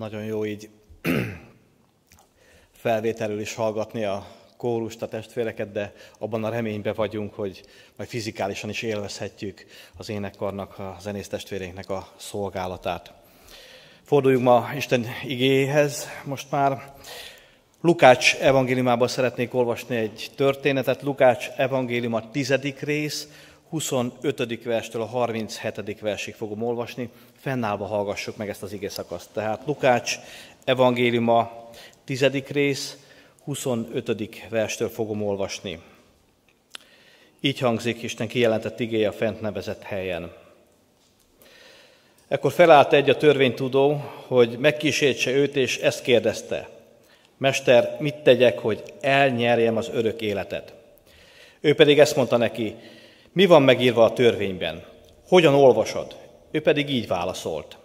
Nagyon jó így felvételről is hallgatni a kórust, a testvéreket, de abban a reményben vagyunk, hogy majd fizikálisan is élvezhetjük az énekkarnak, a zenész testvéreinknek a szolgálatát. Forduljunk ma Isten igéhez most már. Lukács evangéliumából szeretnék olvasni egy történetet. Lukács evangéliuma tizedik rész, 25. verstől a 37. versig fogom olvasni. Fennállva hallgassuk meg ezt az ige szakaszt. Tehát Lukács evangéliuma 10. rész, 25. verstől fogom olvasni. Így hangzik Isten kijelentett igéje a fent nevezett helyen. Ekkor felállt egy a törvénytudó, hogy megkísértse őt, és ezt kérdezte. Mester, mit tegyek, hogy elnyerjem az örök életet? Ő pedig ezt mondta neki, mi van megírva a törvényben? Hogyan olvasod? Ő pedig így válaszolt.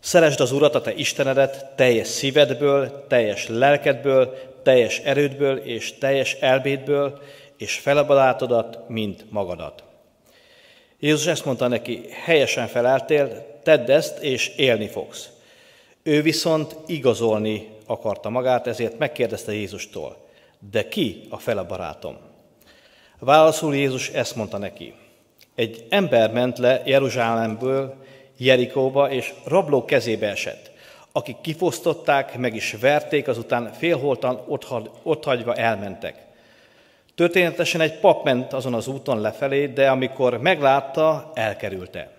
Szeresd az Urat, a te Istenedet, teljes szívedből, teljes lelkedből, teljes erődből és teljes elbédből, és felebalátodat, mint magadat. Jézus ezt mondta neki, helyesen feleltél, tedd ezt, és élni fogsz. Ő viszont igazolni akarta magát, ezért megkérdezte Jézustól, de ki a fele barátom? Válaszul Jézus ezt mondta neki. Egy ember ment le Jeruzsálemből Jerikóba, és rablók kezébe esett, akik kifosztották, meg is verték, azután félholtan ott hagyva elmentek. Történetesen egy pap ment azon az úton lefelé, de amikor meglátta, elkerülte.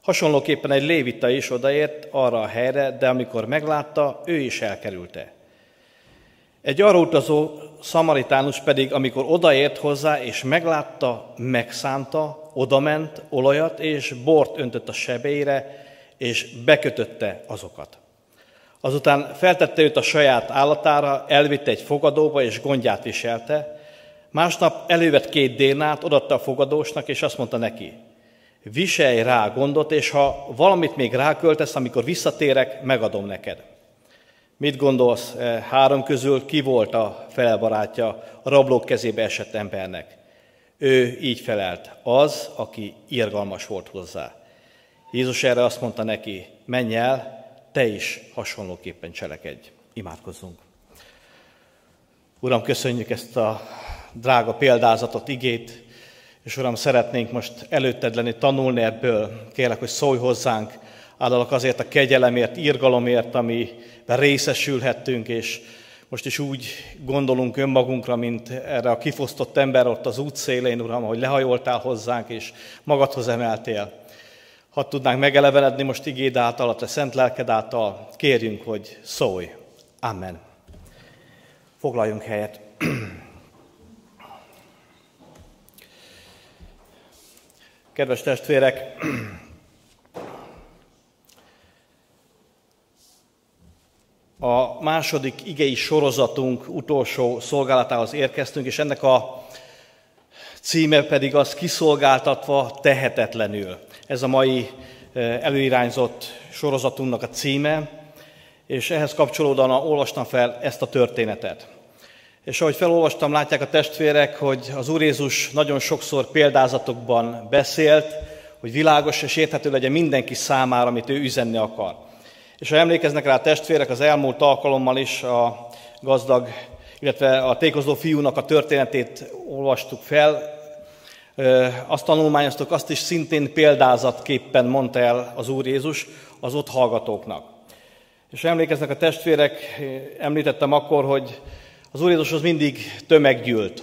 Hasonlóképpen egy lévita is odaért arra a helyre, de amikor meglátta, ő is elkerülte. Egy arra utazó szamaritánus pedig, amikor odaért hozzá, és meglátta, megszánta, odament olajat, és bort öntött a sebeire, és bekötötte azokat. Azután feltette őt a saját állatára, elvitte egy fogadóba, és gondját viselte. Másnap elővett két dénát, odatta a fogadósnak, és azt mondta neki, viselj rá gondot, és ha valamit még ráköltesz, amikor visszatérek, megadom neked. Mit gondolsz, eh, három közül ki volt a felbarátja a rablók kezébe esett embernek? Ő így felelt, az, aki irgalmas volt hozzá. Jézus erre azt mondta neki, menj el, te is hasonlóképpen cselekedj. Imádkozzunk. Uram, köszönjük ezt a drága példázatot, igét, és Uram, szeretnénk most előtted lenni, tanulni ebből. Kérlek, hogy szólj hozzánk, áldalak azért a kegyelemért, irgalomért, amiben részesülhettünk, és most is úgy gondolunk önmagunkra, mint erre a kifosztott ember ott az útszélén, Uram, hogy lehajoltál hozzánk, és magadhoz emeltél. Ha tudnánk megelevenedni most igéd által, a te szent lelked által, kérjünk, hogy szólj. Amen. Foglaljunk helyet. Kedves testvérek, a második igei sorozatunk utolsó szolgálatához érkeztünk, és ennek a címe pedig az kiszolgáltatva tehetetlenül. Ez a mai eh, előirányzott sorozatunknak a címe, és ehhez kapcsolódóan olvastam fel ezt a történetet. És ahogy felolvastam, látják a testvérek, hogy az Úr Jézus nagyon sokszor példázatokban beszélt, hogy világos és érthető legyen mindenki számára, amit ő üzenni akar. És ha emlékeznek rá a testvérek, az elmúlt alkalommal is a gazdag, illetve a tékozó fiúnak a történetét olvastuk fel, azt tanulmányoztuk, azt is szintén példázatképpen mondta el az Úr Jézus az ott hallgatóknak. És emlékeznek a testvérek, említettem akkor, hogy az Úr Jézushoz mindig tömeg gyűlt,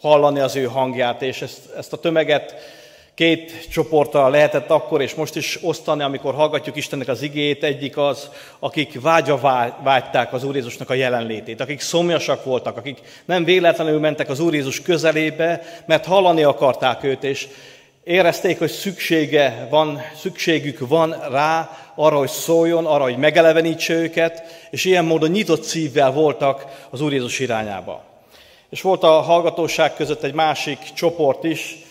hallani az ő hangját, és ezt, ezt a tömeget két csoportra lehetett akkor és most is osztani, amikor hallgatjuk Istennek az igét. Egyik az, akik vágya vágyták az Úr Jézusnak a jelenlétét, akik szomjasak voltak, akik nem véletlenül mentek az Úr Jézus közelébe, mert hallani akarták őt, és érezték, hogy szüksége van, szükségük van rá, arra, hogy szóljon, arra, hogy megelevenítse őket, és ilyen módon nyitott szívvel voltak az Úr Jézus irányába. És volt a hallgatóság között egy másik csoport is,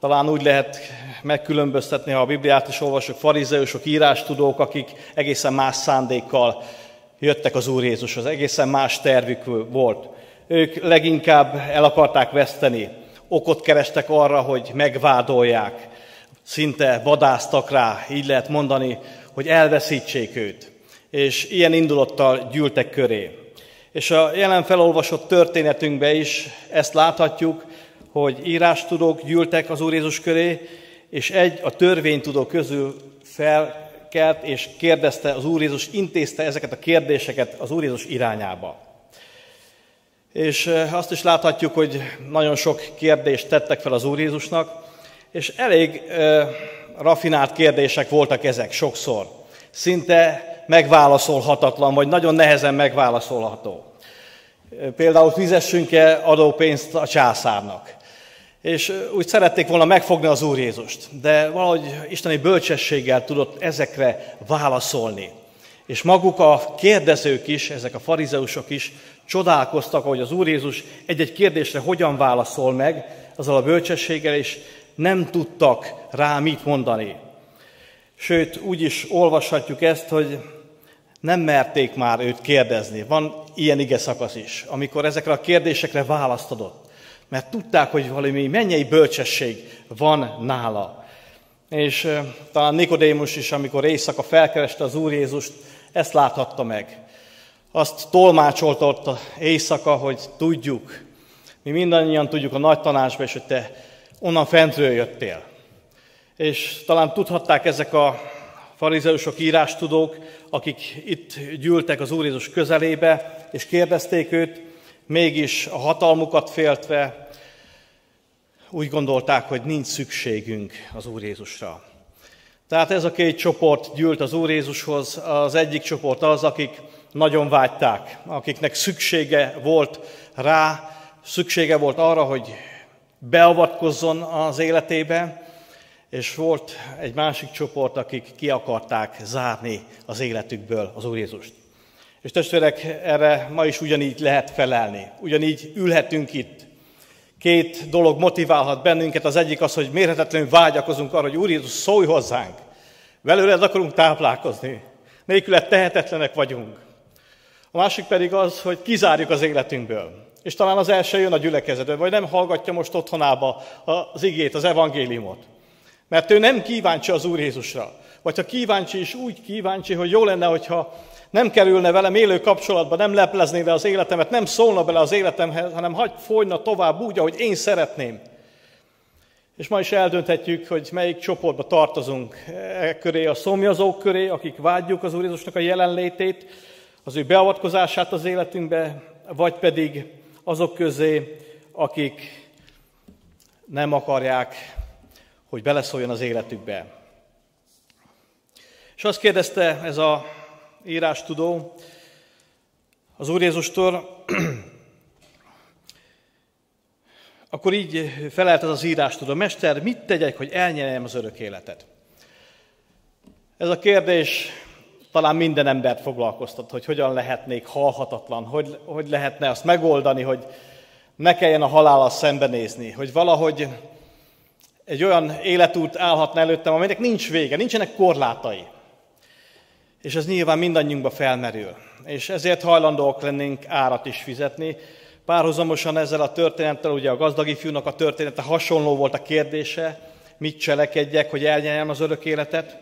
talán úgy lehet megkülönböztetni, ha a Bibliát is olvasok, farizeusok, írástudók, akik egészen más szándékkal jöttek az Úr Jézushoz, egészen más tervük volt. Ők leginkább el akarták veszteni, okot kerestek arra, hogy megvádolják, szinte vadáztak rá, így lehet mondani, hogy elveszítsék őt. és ilyen indulattal gyűltek köré. És a jelen felolvasott történetünkben is ezt láthatjuk, hogy írástudók gyűltek az Úr Jézus köré, és egy a törvénytudó közül felkelt, és kérdezte az Úr Jézus, intézte ezeket a kérdéseket az Úr Jézus irányába. És azt is láthatjuk, hogy nagyon sok kérdést tettek fel az Úr Jézusnak, és elég uh, rafinált kérdések voltak ezek sokszor. Szinte megválaszolhatatlan, vagy nagyon nehezen megválaszolható. Például fizessünk-e adópénzt a császárnak? És úgy szerették volna megfogni az Úr Jézust, de valahogy isteni bölcsességgel tudott ezekre válaszolni. És maguk a kérdezők is, ezek a farizeusok is csodálkoztak, hogy az Úr Jézus egy-egy kérdésre hogyan válaszol meg, azzal a bölcsességgel, és nem tudtak rá mit mondani. Sőt, úgy is olvashatjuk ezt, hogy nem merték már őt kérdezni. Van ilyen ige szakasz is, amikor ezekre a kérdésekre választ adott. Mert tudták, hogy valami mennyei bölcsesség van nála. És talán Nikodémus is, amikor éjszaka felkereste az Úr Jézust, ezt láthatta meg. Azt tolmácsolta ott éjszaka, hogy tudjuk, mi mindannyian tudjuk a nagy tanácsba, és hogy te onnan fentről jöttél. És talán tudhatták ezek a farizeusok, írástudók, akik itt gyűltek az Úr Jézus közelébe, és kérdezték őt, mégis a hatalmukat féltve úgy gondolták, hogy nincs szükségünk az Úr Jézusra. Tehát ez a két csoport gyűlt az Úr Jézushoz. Az egyik csoport az, akik nagyon vágyták, akiknek szüksége volt rá, szüksége volt arra, hogy beavatkozzon az életébe, és volt egy másik csoport, akik ki akarták zárni az életükből az Úr Jézust. És testvérek, erre ma is ugyanígy lehet felelni. Ugyanígy ülhetünk itt. Két dolog motiválhat bennünket. Az egyik az, hogy mérhetetlenül vágyakozunk arra, hogy Úr Jézus, szólj hozzánk. Velőled akarunk táplálkozni. Nélküle tehetetlenek vagyunk. A másik pedig az, hogy kizárjuk az életünkből. És talán az első jön a gyülekezetbe, vagy nem hallgatja most otthonába az igét, az evangéliumot. Mert ő nem kíváncsi az Úr Jézusra. Vagy ha kíváncsi is, úgy kíváncsi, hogy jó lenne, hogyha nem kerülne velem élő kapcsolatba, nem leplezné le az életemet, nem szólna bele az életemhez, hanem hagy folyna tovább úgy, ahogy én szeretném. És ma is eldönthetjük, hogy melyik csoportba tartozunk e köré, a szomjazók köré, akik vágyjuk az Úr Jézusnak a jelenlétét, az ő beavatkozását az életünkbe, vagy pedig azok közé, akik nem akarják, hogy beleszóljon az életükbe. És azt kérdezte ez a írástudó az Úr Jézustól, akkor így felelt ez az írástudó, Mester, mit tegyek, hogy elnyerjem az örök életet? Ez a kérdés talán minden embert foglalkoztat, hogy hogyan lehetnék halhatatlan, hogy, hogy lehetne azt megoldani, hogy ne kelljen a halállal szembenézni, hogy valahogy egy olyan életút állhatna előttem, aminek nincs vége, nincsenek korlátai. És ez nyilván mindannyiunkba felmerül. És ezért hajlandóak lennénk árat is fizetni. Párhuzamosan ezzel a történettel, ugye a gazdag ifjúnak a története hasonló volt a kérdése, mit cselekedjek, hogy elnyeljem az örök életet.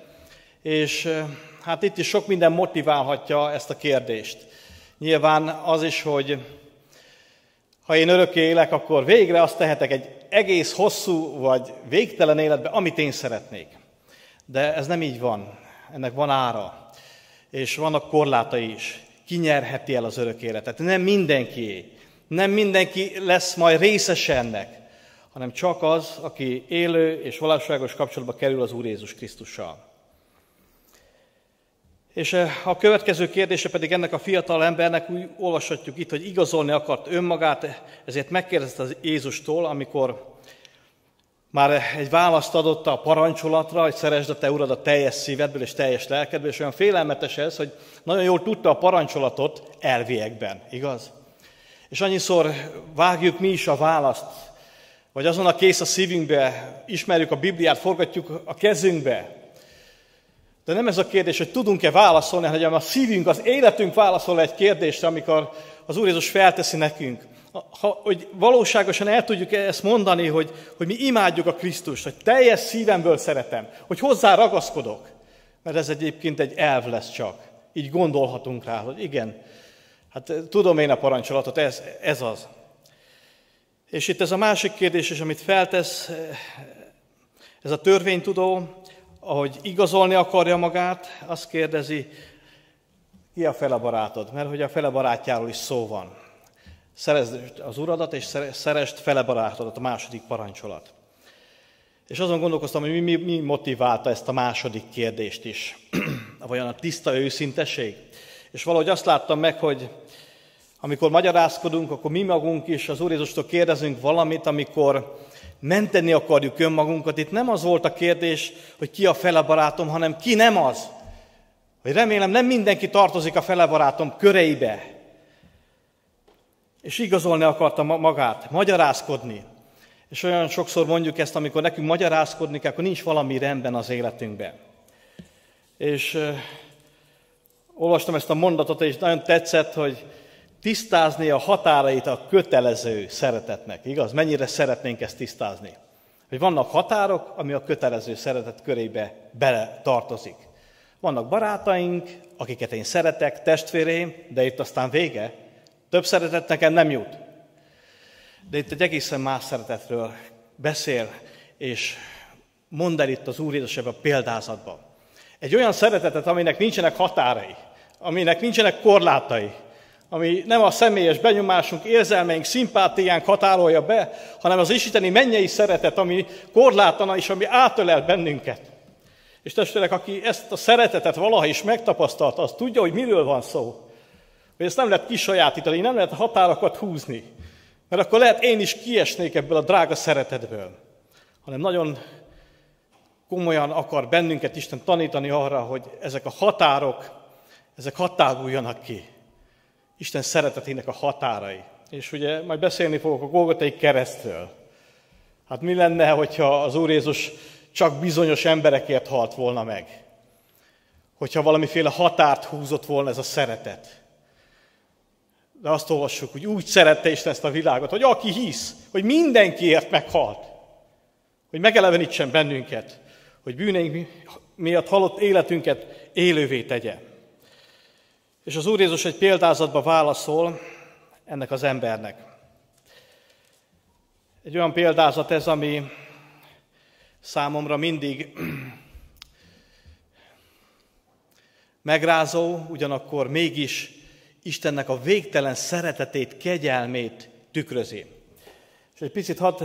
És hát itt is sok minden motiválhatja ezt a kérdést. Nyilván az is, hogy ha én örökké élek, akkor végre azt tehetek egy egész hosszú vagy végtelen életbe, amit én szeretnék. De ez nem így van. Ennek van ára. És vannak korlátai is. Ki nyerheti el az örök életet? Nem mindenki. Nem mindenki lesz majd részes ennek, hanem csak az, aki élő és valóságos kapcsolatba kerül az Úr Jézus Krisztussal. És eh, a következő kérdése pedig ennek a fiatal embernek úgy olvashatjuk itt, hogy igazolni akart önmagát, ezért megkérdezte az Jézustól, amikor már egy választ adott a parancsolatra, hogy szeresd a te urad a teljes szívedből és teljes lelkedből, és olyan félelmetes ez, hogy nagyon jól tudta a parancsolatot elviekben, igaz? És annyiszor vágjuk mi is a választ, vagy azon a kész a szívünkbe, ismerjük a Bibliát, forgatjuk a kezünkbe, de nem ez a kérdés, hogy tudunk-e válaszolni, hanem a szívünk, az életünk válaszol egy kérdésre, amikor az Úr Jézus felteszi nekünk. Ha, hogy valóságosan el tudjuk ezt mondani, hogy, hogy mi imádjuk a Krisztust, hogy teljes szívemből szeretem, hogy hozzá ragaszkodok. Mert ez egyébként egy elv lesz csak. így gondolhatunk rá, hogy igen, hát tudom én a parancsolatot, ez, ez az. És itt ez a másik kérdés is, amit feltesz ez a törvénytudó, ahogy igazolni akarja magát, azt kérdezi, ki a fele barátod? Mert hogy a fele barátjáról is szó van. Szerezd az uradat, és szerest fele barátodat, a második parancsolat. És azon gondolkoztam, hogy mi, mi motiválta ezt a második kérdést is. Vajon a tiszta őszinteség? És valahogy azt láttam meg, hogy amikor magyarázkodunk, akkor mi magunk is az Úr Jézustól kérdezünk valamit, amikor menteni akarjuk önmagunkat. Itt nem az volt a kérdés, hogy ki a fele barátom, hanem ki nem az. Hogy remélem nem mindenki tartozik a fele barátom köreibe. És igazolni akarta magát, magyarázkodni. És olyan sokszor mondjuk ezt, amikor nekünk magyarázkodni kell, akkor nincs valami rendben az életünkben. És olvastam ezt a mondatot, és nagyon tetszett, hogy tisztázni a határait a kötelező szeretetnek. Igaz? Mennyire szeretnénk ezt tisztázni? Hogy vannak határok, ami a kötelező szeretet körébe bele tartozik. Vannak barátaink, akiket én szeretek, testvéreim, de itt aztán vége. Több szeretet nekem nem jut. De itt egy egészen más szeretetről beszél, és mond el itt az Úr Jézus a példázatban. Egy olyan szeretetet, aminek nincsenek határai, aminek nincsenek korlátai, ami nem a személyes benyomásunk, érzelmeink, szimpátiánk határolja be, hanem az isteni mennyei szeretet, ami korlátlan és ami átölel bennünket. És testvérek, aki ezt a szeretetet valaha is megtapasztalta, az tudja, hogy miről van szó. Hogy ezt nem lehet kisajátítani, nem lehet határokat húzni. Mert akkor lehet én is kiesnék ebből a drága szeretetből. Hanem nagyon komolyan akar bennünket Isten tanítani arra, hogy ezek a határok, ezek határuljanak ki. Isten szeretetének a határai. És ugye majd beszélni fogok a Golgotai keresztről. Hát mi lenne, hogyha az Úr Jézus csak bizonyos emberekért halt volna meg? Hogyha valamiféle határt húzott volna ez a szeretet. De azt olvassuk, hogy úgy szerette Isten ezt a világot, hogy aki hisz, hogy mindenkiért meghalt, hogy megelevenítsen bennünket, hogy bűneink miatt halott életünket élővé tegye. És az Úr Jézus egy példázatba válaszol ennek az embernek. Egy olyan példázat ez, ami számomra mindig megrázó, ugyanakkor mégis Istennek a végtelen szeretetét, kegyelmét tükrözi. És egy picit hadd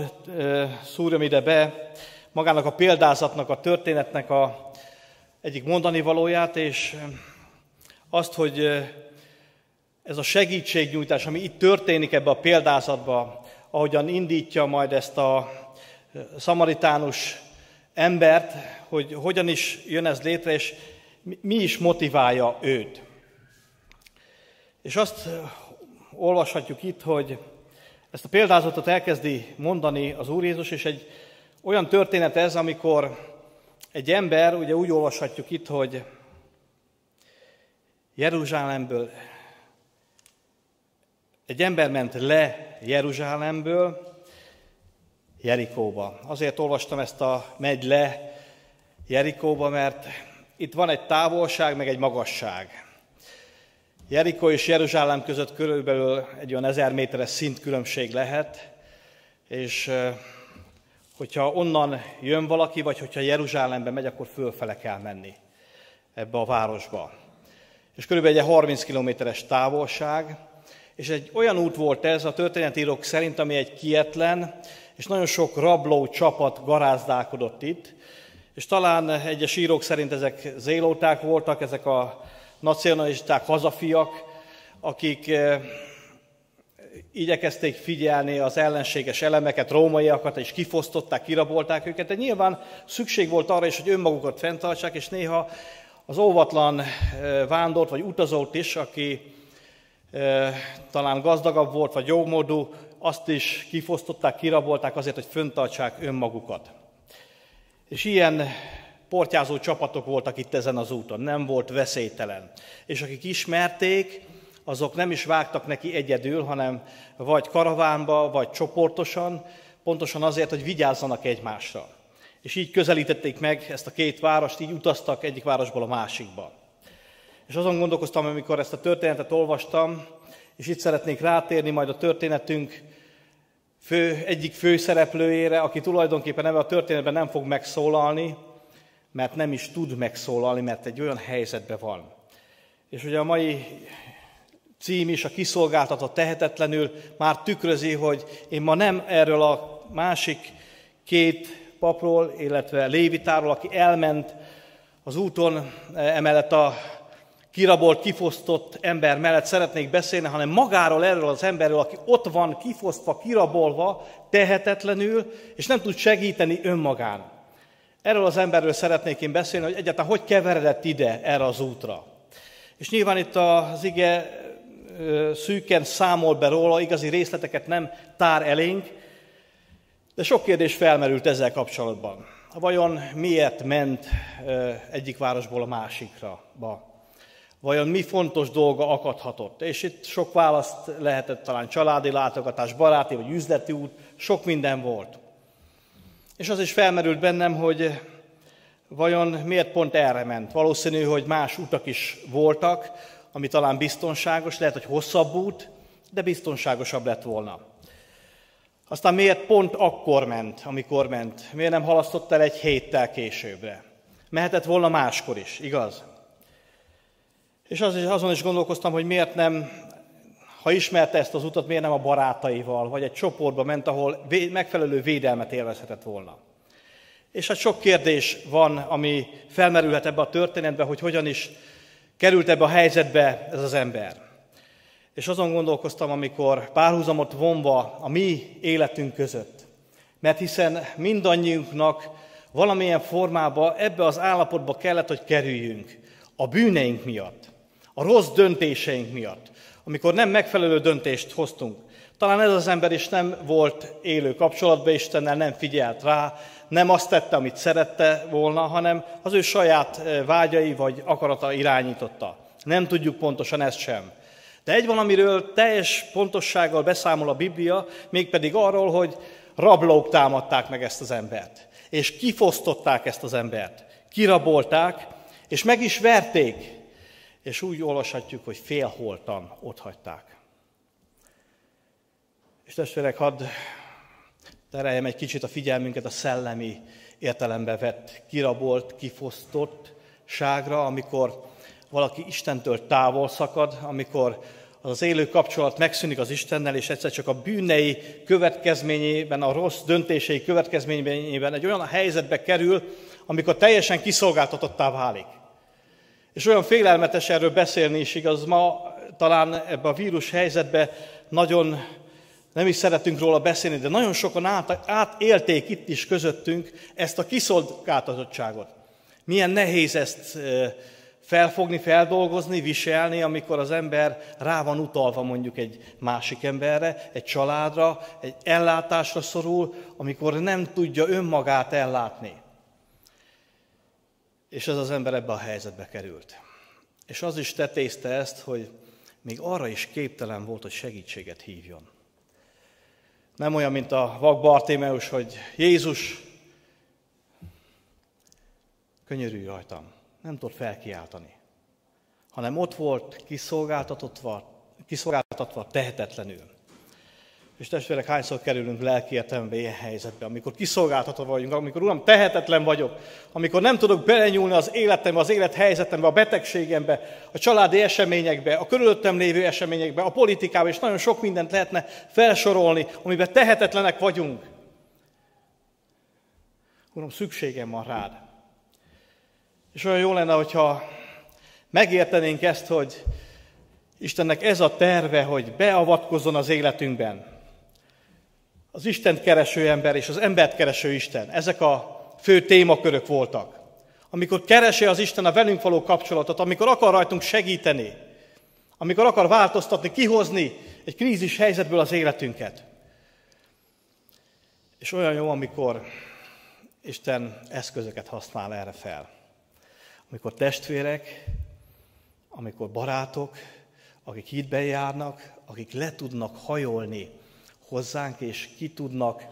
szúrjam ide be magának a példázatnak, a történetnek a egyik mondani valóját, és azt, hogy ez a segítségnyújtás, ami itt történik ebbe a példázatba, ahogyan indítja majd ezt a szamaritánus embert, hogy hogyan is jön ez létre, és mi is motiválja őt. És azt olvashatjuk itt, hogy ezt a példázatot elkezdi mondani az Úr Jézus, és egy olyan történet ez, amikor egy ember, ugye úgy olvashatjuk itt, hogy Jeruzsálemből egy ember ment le Jeruzsálemből Jerikóba. Azért olvastam ezt a megy le Jerikóba, mert itt van egy távolság, meg egy magasság. Jerikó és Jeruzsálem között körülbelül egy olyan ezer méteres szintkülönbség lehet, és hogyha onnan jön valaki, vagy hogyha Jeruzsálembe megy, akkor fölfele kell menni ebbe a városba. És körülbelül egy 30 kilométeres távolság, és egy olyan út volt ez a történetírók szerint, ami egy kietlen, és nagyon sok rabló csapat garázdálkodott itt, és talán egyes írók szerint ezek zélóták voltak, ezek a nacionalisták, hazafiak, akik eh, igyekezték figyelni az ellenséges elemeket, rómaiakat, és kifosztották, kirabolták őket, de nyilván szükség volt arra is, hogy önmagukat fenntartsák, és néha az óvatlan eh, vándort vagy utazót is, aki eh, talán gazdagabb volt, vagy jómódú, azt is kifosztották, kirabolták azért, hogy föntartsák önmagukat. És ilyen portyázó csapatok voltak itt ezen az úton, nem volt veszélytelen. És akik ismerték, azok nem is vágtak neki egyedül, hanem vagy karavánba, vagy csoportosan, pontosan azért, hogy vigyázzanak egymásra. És így közelítették meg ezt a két várost, így utaztak egyik városból a másikba. És azon gondolkoztam, amikor ezt a történetet olvastam, és itt szeretnék rátérni majd a történetünk fő, egyik főszereplőjére, aki tulajdonképpen ebben a történetben nem fog megszólalni, mert nem is tud megszólalni, mert egy olyan helyzetben van. És ugye a mai cím is, a kiszolgáltatott tehetetlenül már tükrözi, hogy én ma nem erről a másik két papról, illetve Lévitáról, aki elment az úton emellett a kirabolt, kifosztott ember mellett szeretnék beszélni, hanem magáról erről az emberről, aki ott van kifosztva, kirabolva, tehetetlenül, és nem tud segíteni önmagán. Erről az emberről szeretnék én beszélni, hogy egyáltalán hogy keveredett ide erre az útra. És nyilván itt az ige szűken számol be róla, igazi részleteket nem tár elénk, de sok kérdés felmerült ezzel kapcsolatban. Vajon miért ment egyik városból a másikra? Vajon mi fontos dolga akadhatott? És itt sok választ lehetett talán családi látogatás, baráti vagy üzleti út, sok minden volt. És az is felmerült bennem, hogy vajon miért pont erre ment. Valószínű, hogy más utak is voltak, ami talán biztonságos, lehet, hogy hosszabb út, de biztonságosabb lett volna. Aztán miért pont akkor ment, amikor ment? Miért nem halasztott el egy héttel későbbre? Mehetett volna máskor is, igaz? És az, azon is gondolkoztam, hogy miért nem, ha ismerte ezt az utat, miért nem a barátaival, vagy egy csoportba ment, ahol megfelelő védelmet élvezhetett volna. És hát sok kérdés van, ami felmerülhet ebbe a történetbe, hogy hogyan is került ebbe a helyzetbe ez az ember. És azon gondolkoztam, amikor párhuzamot vonva a mi életünk között. Mert hiszen mindannyiunknak valamilyen formában ebbe az állapotba kellett, hogy kerüljünk. A bűneink miatt, a rossz döntéseink miatt, amikor nem megfelelő döntést hoztunk. Talán ez az ember is nem volt élő kapcsolatban Istennel, nem figyelt rá, nem azt tette, amit szerette volna, hanem az ő saját eh, vágyai vagy akarata irányította. Nem tudjuk pontosan ezt sem. De egy valamiről teljes pontossággal beszámol a Biblia, mégpedig arról, hogy rablók támadták meg ezt az embert. És kifosztották ezt az embert. Kirabolták, és meg is verték. És úgy olvashatjuk, hogy félholtan ott hagyták. És testvérek, hadd tereljem egy kicsit a figyelmünket a szellemi értelembe vett, kirabolt, kifosztott ságra, amikor valaki Istentől távol szakad, amikor az, az élő kapcsolat megszűnik az Istennel, és egyszer csak a bűnei következményében, a rossz döntései következményében egy olyan helyzetbe kerül, amikor teljesen kiszolgáltatottá válik. És olyan félelmetes erről beszélni is igaz, ma talán ebbe a vírus helyzetbe nagyon nem is szeretünk róla beszélni, de nagyon sokan át, átélték itt is közöttünk ezt a kiszolgáltatottságot. Milyen nehéz ezt felfogni, feldolgozni, viselni, amikor az ember rá van utalva mondjuk egy másik emberre, egy családra, egy ellátásra szorul, amikor nem tudja önmagát ellátni. És ez az ember ebbe a helyzetbe került. És az is tetézte ezt, hogy még arra is képtelen volt, hogy segítséget hívjon. Nem olyan, mint a vak Bartémeus, hogy Jézus, könyörülj rajtam. Nem tudott felkiáltani. Hanem ott volt kiszolgáltatva, kiszolgáltatva tehetetlenül. És testvérek, hányszor kerülünk lelki értelembe ilyen helyzetbe, amikor kiszolgáltatva vagyunk, amikor Uram, tehetetlen vagyok, amikor nem tudok belenyúlni az életembe, az élethelyzetembe, a betegségembe, a családi eseményekbe, a körülöttem lévő eseményekbe, a politikába, és nagyon sok mindent lehetne felsorolni, amiben tehetetlenek vagyunk. Uram, szükségem van rád. És olyan jó lenne, hogyha megértenénk ezt, hogy Istennek ez a terve, hogy beavatkozzon az életünkben, az Isten kereső ember és az embert kereső Isten. Ezek a fő témakörök voltak. Amikor keresi az Isten a velünk való kapcsolatot, amikor akar rajtunk segíteni, amikor akar változtatni, kihozni egy krízis helyzetből az életünket. És olyan jó, amikor Isten eszközöket használ erre fel. Amikor testvérek, amikor barátok, akik hitben járnak, akik le tudnak hajolni hozzánk, és ki tudnak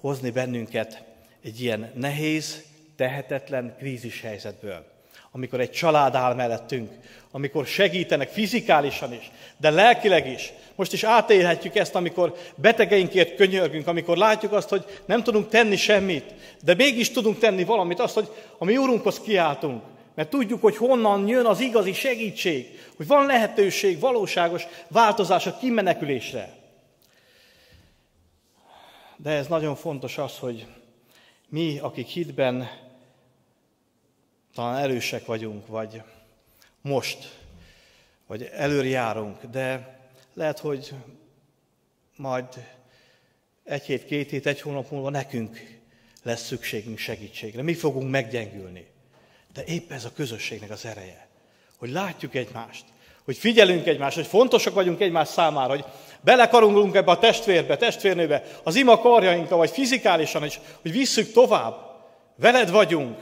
hozni bennünket egy ilyen nehéz, tehetetlen krízis helyzetből. amikor egy család áll mellettünk, amikor segítenek fizikálisan is, de lelkileg is. Most is átélhetjük ezt, amikor betegeinkért könyörgünk, amikor látjuk azt, hogy nem tudunk tenni semmit, de mégis tudunk tenni valamit, azt, hogy a mi úrunkhoz kiáltunk, mert tudjuk, hogy honnan jön az igazi segítség, hogy van lehetőség valóságos változás a kimenekülésre. De ez nagyon fontos az, hogy mi, akik hitben talán erősek vagyunk, vagy most, vagy előre járunk, de lehet, hogy majd egy hét, két hét, egy hónap múlva nekünk lesz szükségünk segítségre. Mi fogunk meggyengülni. De épp ez a közösségnek az ereje, hogy látjuk egymást, hogy figyelünk egymást, hogy fontosak vagyunk egymás számára, hogy belekarungulunk ebbe a testvérbe, testvérnőbe, az ima karjainkkal, vagy fizikálisan is, hogy visszük tovább. Veled vagyunk.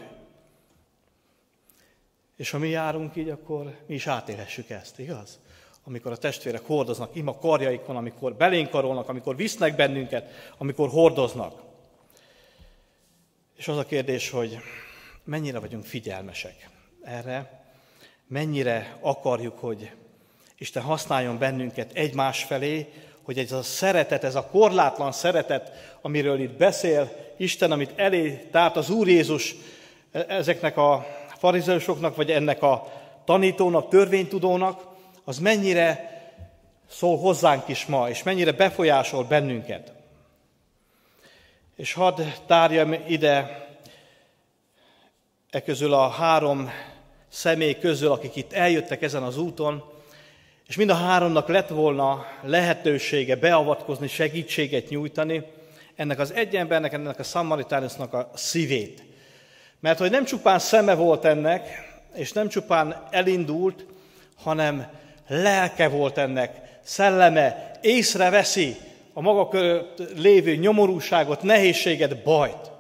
És ha mi járunk így, akkor mi is átélhessük ezt, igaz? Amikor a testvérek hordoznak ima karjaikon, amikor belénk karolnak, amikor visznek bennünket, amikor hordoznak. És az a kérdés, hogy mennyire vagyunk figyelmesek erre, mennyire akarjuk, hogy Isten használjon bennünket egymás felé, hogy ez a szeretet, ez a korlátlan szeretet, amiről itt beszél Isten, amit elé tárt az Úr Jézus ezeknek a farizeusoknak, vagy ennek a tanítónak, törvénytudónak, az mennyire szól hozzánk is ma, és mennyire befolyásol bennünket. És hadd tárjam ide e közül a három személy közül, akik itt eljöttek ezen az úton, és mind a háromnak lett volna lehetősége beavatkozni, segítséget nyújtani, ennek az egy embernek, ennek a Samaritánusnak a szívét. Mert hogy nem csupán szeme volt ennek, és nem csupán elindult, hanem lelke volt ennek, szelleme észreveszi a maga körött lévő nyomorúságot, nehézséget, bajt.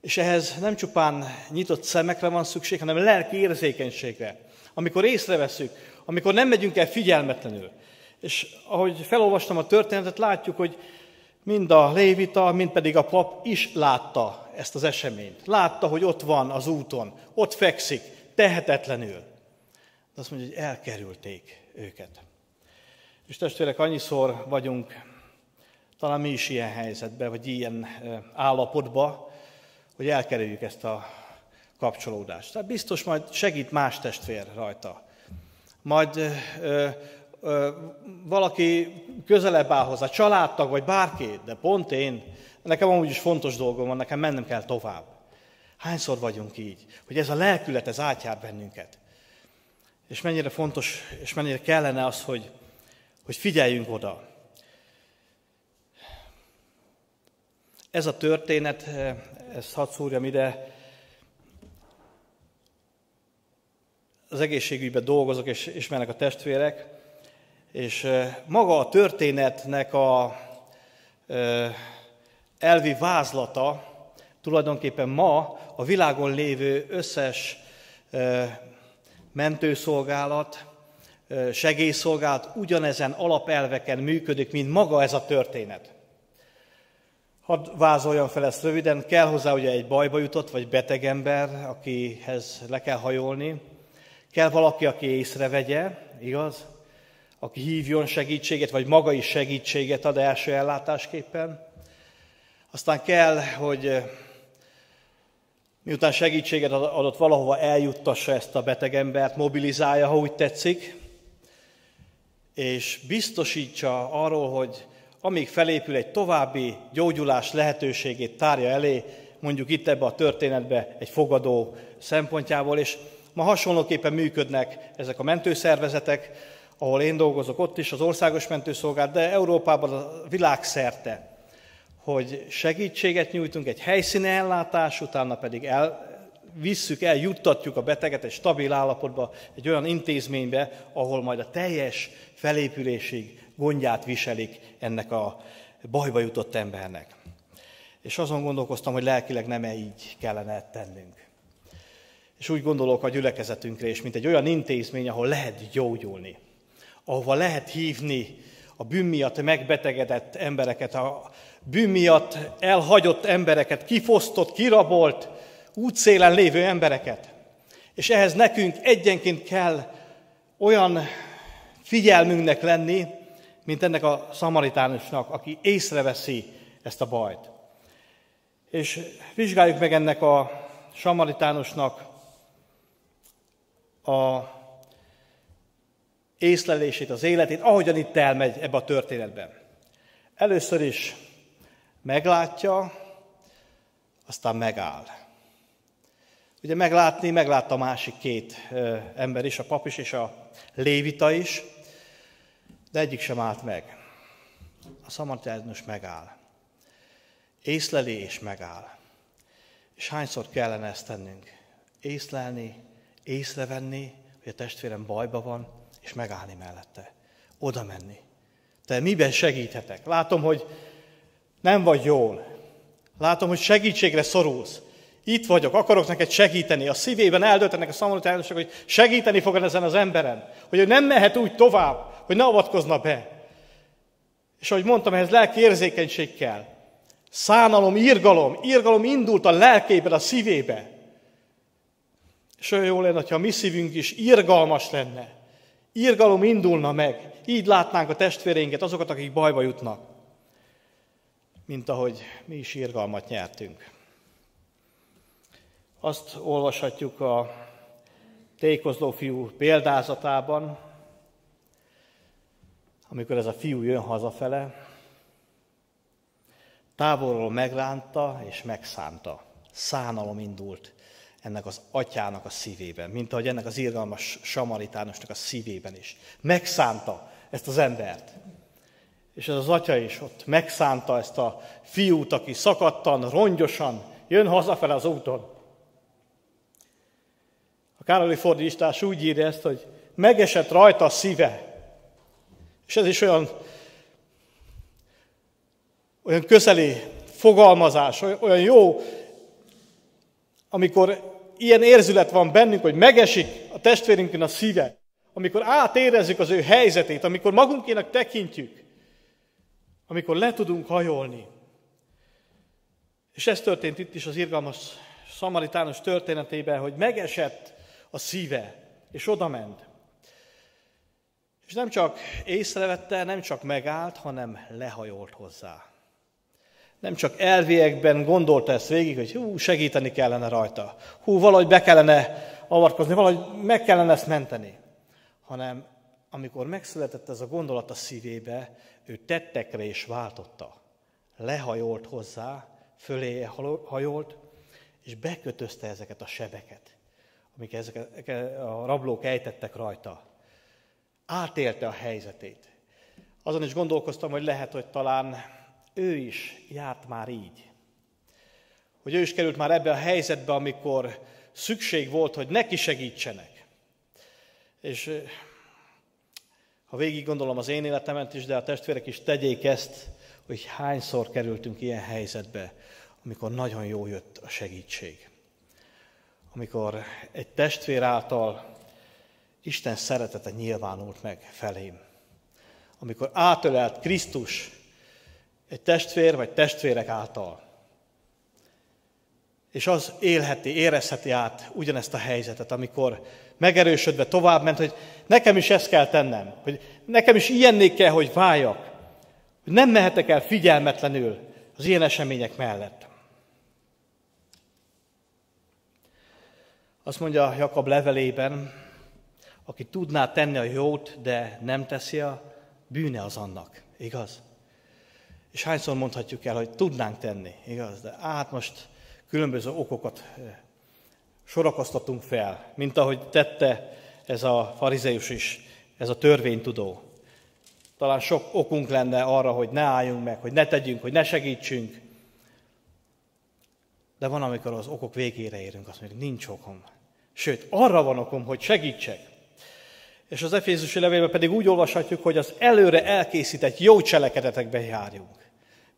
És ehhez nem csupán nyitott szemekre van szükség, hanem lelki érzékenységre. Amikor észreveszünk, amikor nem megyünk el figyelmetlenül. És ahogy felolvastam a történetet, látjuk, hogy mind a lévita, mind pedig a pap is látta ezt az eseményt. Látta, hogy ott van az úton, ott fekszik, tehetetlenül. De azt mondja, hogy elkerülték őket. És testvérek, annyiszor vagyunk, talán mi is ilyen helyzetben, vagy ilyen állapotban, hogy elkerüljük ezt a kapcsolódást. Tehát biztos majd segít más testvér rajta. Majd ö, ö, valaki közelebb áll hozzá, családtag vagy bárki, de pont én, nekem amúgy is fontos dolgom van, nekem mennem kell tovább. Hányszor vagyunk így, hogy ez a lelkület, ez átjár bennünket. És mennyire fontos, és mennyire kellene az, hogy, hogy figyeljünk oda. Ez a történet, ezt hadd szúrjam ide, az egészségügyben dolgozok, és ismernek a testvérek, és maga a történetnek a elvi vázlata tulajdonképpen ma a világon lévő összes mentőszolgálat, segélyszolgálat ugyanezen alapelveken működik, mint maga ez a történet. Hadd vázoljam fel ezt röviden, kell hozzá ugye egy bajba jutott, vagy beteg ember, akihez le kell hajolni, kell valaki, aki észrevegye, igaz? Aki hívjon segítséget, vagy maga is segítséget ad első ellátásképpen. Aztán kell, hogy miután segítséget adott, valahova eljuttassa ezt a betegembert, mobilizálja, ha úgy tetszik, és biztosítsa arról, hogy amíg felépül egy további gyógyulás lehetőségét tárja elé, mondjuk itt ebbe a történetbe egy fogadó szempontjából, és ma hasonlóképpen működnek ezek a mentőszervezetek, ahol én dolgozok ott is, az országos mentőszolgálat, de Európában a világszerte hogy segítséget nyújtunk, egy helyszíni ellátás, utána pedig el, visszük el, juttatjuk a beteget egy stabil állapotba, egy olyan intézménybe, ahol majd a teljes felépülésig gondját viselik ennek a bajba jutott embernek. És azon gondolkoztam, hogy lelkileg nem -e így kellene tennünk. És úgy gondolok a gyülekezetünkre is, mint egy olyan intézmény, ahol lehet gyógyulni, ahova lehet hívni a bűn miatt megbetegedett embereket, a, bűn miatt elhagyott embereket, kifosztott, kirabolt, útszélen lévő embereket. És ehhez nekünk egyenként kell olyan figyelmünknek lenni, mint ennek a szamaritánusnak, aki észreveszi ezt a bajt. És vizsgáljuk meg ennek a samaritánusnak a észlelését, az életét, ahogyan itt elmegy ebbe a történetben. Először is meglátja, aztán megáll. Ugye meglátni, meglátta a másik két ember is, a pap is és a lévita is, de egyik sem állt meg. A szamaritánus megáll. Észleli és megáll. És hányszor kellene ezt tennünk? Észlelni, észrevenni, hogy a testvérem bajba van, és megállni mellette. Oda menni. Te miben segíthetek? Látom, hogy nem vagy jól. Látom, hogy segítségre szorulsz. Itt vagyok, akarok neked segíteni. A szívében eldöltenek a szamaritánusok, hogy segíteni fog ezen az emberen. Hogy ő nem mehet úgy tovább, hogy ne avatkozna be. És ahogy mondtam, ehhez lelki érzékenység kell. Szánalom, írgalom, írgalom indult a lelkében, a szívébe. És olyan jó lenne, ha mi szívünk is irgalmas lenne. Írgalom indulna meg. Így látnánk a testvéreinket, azokat, akik bajba jutnak. Mint ahogy mi is irgalmat nyertünk. Azt olvashatjuk a tékozló fiú példázatában, amikor ez a fiú jön hazafele, távolról megránta és megszánta. Szánalom indult ennek az atyának a szívében, mint ahogy ennek az irgalmas samaritánusnak a szívében is. Megszánta ezt az embert. És ez az atya is ott megszánta ezt a fiút, aki szakadtan, rongyosan jön hazafele az úton. A Károli fordítás úgy írja ezt, hogy megesett rajta a szíve. És ez is olyan, olyan közeli fogalmazás, olyan jó, amikor ilyen érzület van bennünk, hogy megesik a testvérünkön a szíve, amikor átérezzük az ő helyzetét, amikor magunkének tekintjük, amikor le tudunk hajolni. És ez történt itt is az irgalmas szamaritános történetében, hogy megesett a szíve, és odament. És nem csak észrevette, nem csak megállt, hanem lehajolt hozzá. Nem csak elviekben gondolta ezt végig, hogy hú, segíteni kellene rajta, hú, valahogy be kellene avatkozni, valahogy meg kellene ezt menteni, hanem amikor megszületett ez a gondolat a szívébe, ő tettekre is váltotta. Lehajolt hozzá, fölé hajolt, és bekötözte ezeket a sebeket, amik ezek a rablók ejtettek rajta. Átélte a helyzetét. Azon is gondolkoztam, hogy lehet, hogy talán ő is járt már így. Hogy ő is került már ebbe a helyzetbe, amikor szükség volt, hogy neki segítsenek. És ha végig gondolom az én életemet is, de a testvérek is tegyék ezt, hogy hányszor kerültünk ilyen helyzetbe, amikor nagyon jó jött a segítség. Amikor egy testvér által Isten szeretete nyilvánult meg felém. Amikor átölelt Krisztus egy testvér vagy testvérek által. És az élheti, érezheti át ugyanezt a helyzetet, amikor megerősödve tovább ment, hogy nekem is ezt kell tennem, hogy nekem is ilyenné kell, hogy váljak, hogy nem mehetek el figyelmetlenül az ilyen események mellett. Azt mondja Jakab levelében, aki tudná tenni a jót, de nem teszi a bűne az annak. Igaz? És hányszor mondhatjuk el, hogy tudnánk tenni, igaz? De hát most különböző okokat eh, sorakoztatunk fel, mint ahogy tette ez a farizeus is, ez a törvénytudó. Talán sok okunk lenne arra, hogy ne álljunk meg, hogy ne tegyünk, hogy ne segítsünk. De van, amikor az okok végére érünk, azt mondjuk, nincs okom. Sőt, arra van okom, hogy segítsek. És az Efézusi levélben pedig úgy olvashatjuk, hogy az előre elkészített jó cselekedetekbe járjunk,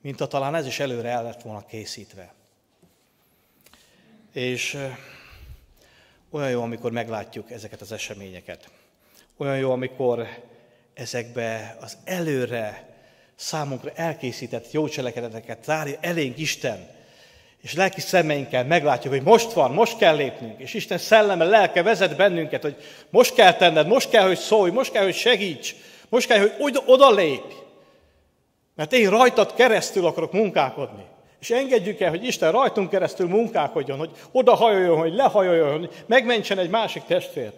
mint a talán ez is előre el lett volna készítve. És olyan jó, amikor meglátjuk ezeket az eseményeket. Olyan jó, amikor ezekbe az előre számunkra elkészített jó cselekedeteket zárja elénk Isten, és lelki szemeinkkel meglátjuk, hogy most van, most kell lépnünk, és Isten szelleme, lelke vezet bennünket, hogy most kell tenned, most kell, hogy szólj, most kell, hogy segíts, most kell, hogy oda lépj. Mert én rajtad keresztül akarok munkálkodni. És engedjük el, hogy Isten rajtunk keresztül munkálkodjon, hogy oda hajoljon, hogy lehajoljon, hogy megmentsen egy másik testvért.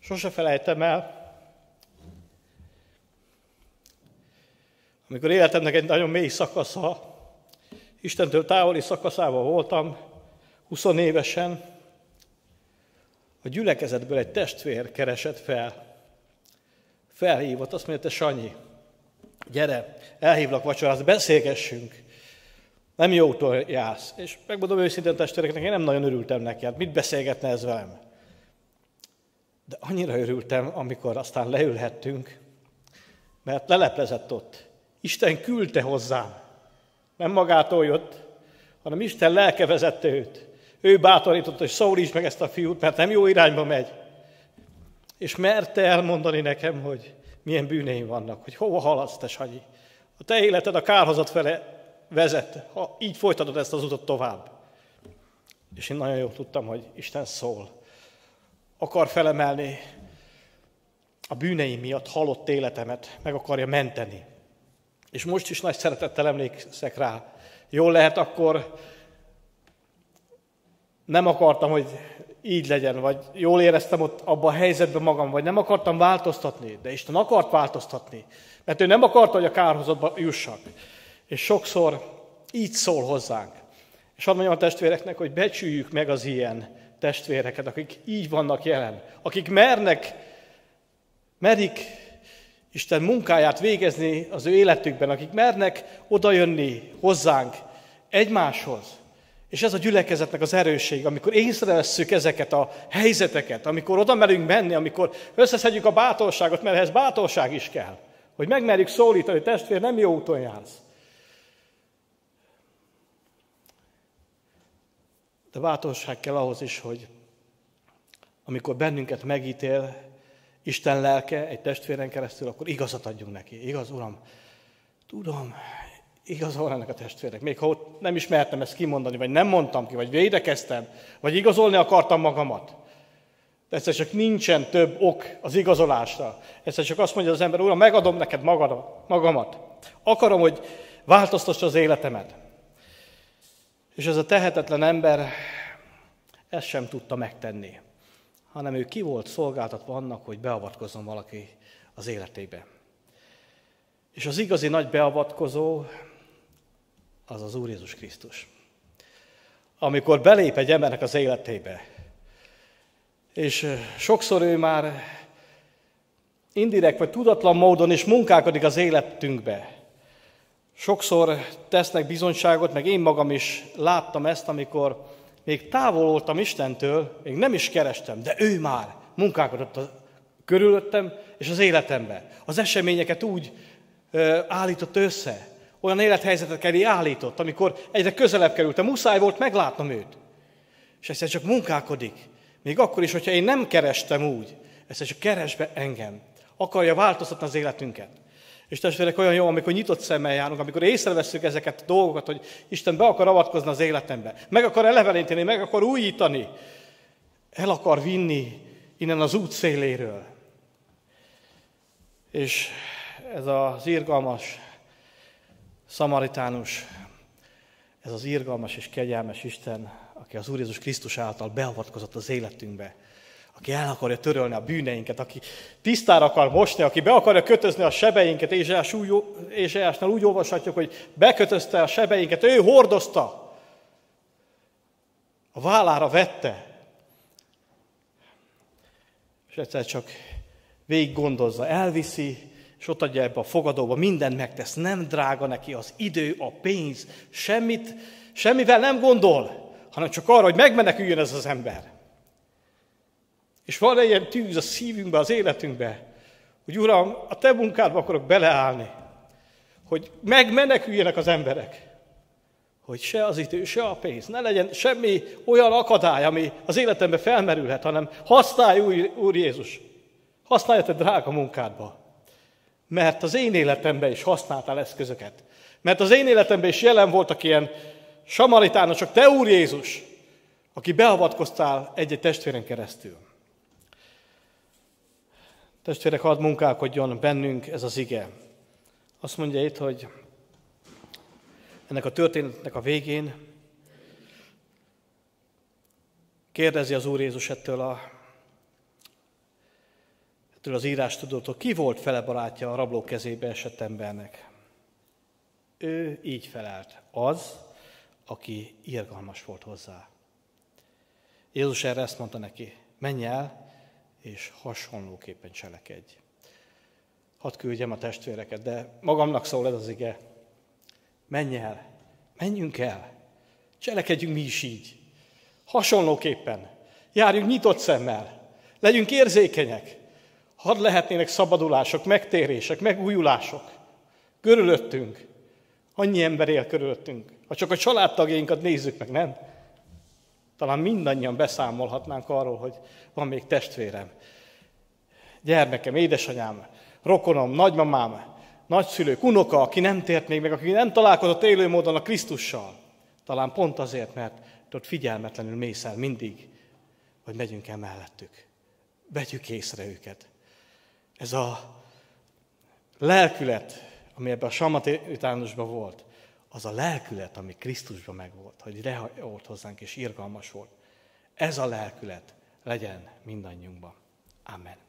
Sose felejtem el, amikor életemnek egy nagyon mély szakasza, Istentől távoli szakaszában voltam, 20 évesen, a gyülekezetből egy testvér keresett fel. Felhívott, azt mondja, te Sanyi, gyere, elhívlak vacsorázni, beszélgessünk. Nem jótól jársz. És megmondom őszintén testvéreknek, én nem nagyon örültem neki, hát mit beszélgetne ez velem? De annyira örültem, amikor aztán leülhettünk, mert leleplezett ott. Isten küldte hozzám. Nem magától jött, hanem Isten lelke vezette őt. Ő bátorította, hogy szólíts meg ezt a fiút, mert nem jó irányba megy. És merte elmondani nekem, hogy milyen bűneim vannak, hogy hova haladsz, te Sanyi. A te életed a kárhozat fele vezet, ha így folytatod ezt az utat tovább. És én nagyon jól tudtam, hogy Isten szól. Akar felemelni a bűneim miatt halott életemet, meg akarja menteni. És most is nagy szeretettel emlékszek rá. Jól lehet, akkor nem akartam, hogy így legyen, vagy jól éreztem ott abban a helyzetben magam, vagy nem akartam változtatni, de Isten akart változtatni, mert ő nem akarta, hogy a kárhozatba jussak. És sokszor így szól hozzánk. És hadd mondjam a testvéreknek, hogy becsüljük meg az ilyen testvéreket, akik így vannak jelen, akik mernek, merik Isten munkáját végezni az ő életükben, akik mernek odajönni hozzánk, egymáshoz. És ez a gyülekezetnek az erősség, amikor észrevesszük ezeket a helyzeteket, amikor oda merünk menni, amikor összeszedjük a bátorságot, mert ehhez bátorság is kell, hogy megmerjük szólítani, hogy testvér, nem jó úton jársz. De bátorság kell ahhoz is, hogy amikor bennünket megítél, Isten lelke egy testvéren keresztül, akkor igazat adjunk neki. Igaz, Uram? Tudom, igazol ennek a testvérek. Még ha ott nem ismertem ezt kimondani, vagy nem mondtam ki, vagy védekeztem, vagy igazolni akartam magamat. De egyszer csak nincsen több ok az igazolásra. Egyszer csak azt mondja az ember, Uram, megadom neked magamat. Akarom, hogy változtass az életemet. És ez a tehetetlen ember ezt sem tudta megtenni hanem ő ki volt szolgáltatva annak, hogy beavatkozzon valaki az életébe. És az igazi nagy beavatkozó az az Úr Jézus Krisztus. Amikor belép egy embernek az életébe, és sokszor ő már indirekt vagy tudatlan módon is munkálkodik az életünkbe. Sokszor tesznek bizonyságot, meg én magam is láttam ezt, amikor még távol voltam Istentől, még nem is kerestem, de ő már munkálkodott a körülöttem és az életemben. Az eseményeket úgy ö, állított össze, olyan élethelyzetet elé állított, amikor egyre közelebb kerültem, muszáj volt meglátnom őt. És egyszer csak munkálkodik. Még akkor is, hogyha én nem kerestem úgy, egyszer csak keresbe engem. Akarja változtatni az életünket. És testvérek, olyan jó, amikor nyitott szemmel járunk, amikor észreveszünk ezeket a dolgokat, hogy Isten be akar avatkozni az életembe, meg akar eleveníteni, meg akar újítani, el akar vinni innen az út széléről. És ez az irgalmas szamaritánus, ez az irgalmas és kegyelmes Isten, aki az Úr Jézus Krisztus által beavatkozott az életünkbe, aki el akarja törölni a bűneinket, aki tisztára akar mosni, aki be akarja kötözni a sebeinket, Ézsajásnál úgy olvashatjuk, hogy bekötözte a sebeinket, ő hordozta, a vállára vette, és egyszer csak végig gondozza, elviszi, és ott adja ebbe a fogadóba, mindent megtesz, nem drága neki az idő, a pénz, semmit, semmivel nem gondol, hanem csak arra, hogy megmeneküljön ez az ember. És van ilyen tűz a szívünkbe, az életünkbe, hogy Uram, a Te munkádba akarok beleállni, hogy megmeneküljenek az emberek. Hogy se az idő, se a pénz, ne legyen semmi olyan akadály, ami az életembe felmerülhet, hanem használj, Úr Jézus, használj a Te drága munkádba. Mert az én életemben is használtál eszközöket. Mert az én életemben is jelen voltak ilyen samaritánusok, te Úr Jézus, aki beavatkoztál egy-egy testvéren keresztül. Testvérek, hadd munkálkodjon bennünk ez az ige. Azt mondja itt, hogy ennek a történetnek a végén kérdezi az Úr Jézus ettől, a, ettől az írás tudótól, ki volt fele barátja a rabló kezébe esett embernek. Ő így felelt, az, aki irgalmas volt hozzá. Jézus erre ezt mondta neki, menj el, és hasonlóképpen cselekedj. Hadd küldjem a testvéreket, de magamnak szól ez az ige. Menj el, menjünk el, cselekedjünk mi is így. Hasonlóképpen. Járjunk nyitott szemmel. Legyünk érzékenyek. Hadd lehetnének szabadulások, megtérések, megújulások. Körülöttünk. Annyi ember él körülöttünk. Ha csak a családtagjainkat nézzük meg, nem? Talán mindannyian beszámolhatnánk arról, hogy van még testvérem, gyermekem, édesanyám, rokonom, nagymamám, nagyszülők, unoka, aki nem tért még meg, aki nem találkozott élő módon a Krisztussal. Talán pont azért, mert ott figyelmetlenül mész el mindig, hogy megyünk el mellettük. Vegyük észre őket. Ez a lelkület, ami ebben a samatánusban volt, az a lelkület, ami Krisztusban megvolt, hogy reagolt hozzánk és irgalmas volt. Ez a lelkület legyen mindannyiunkban. Amen.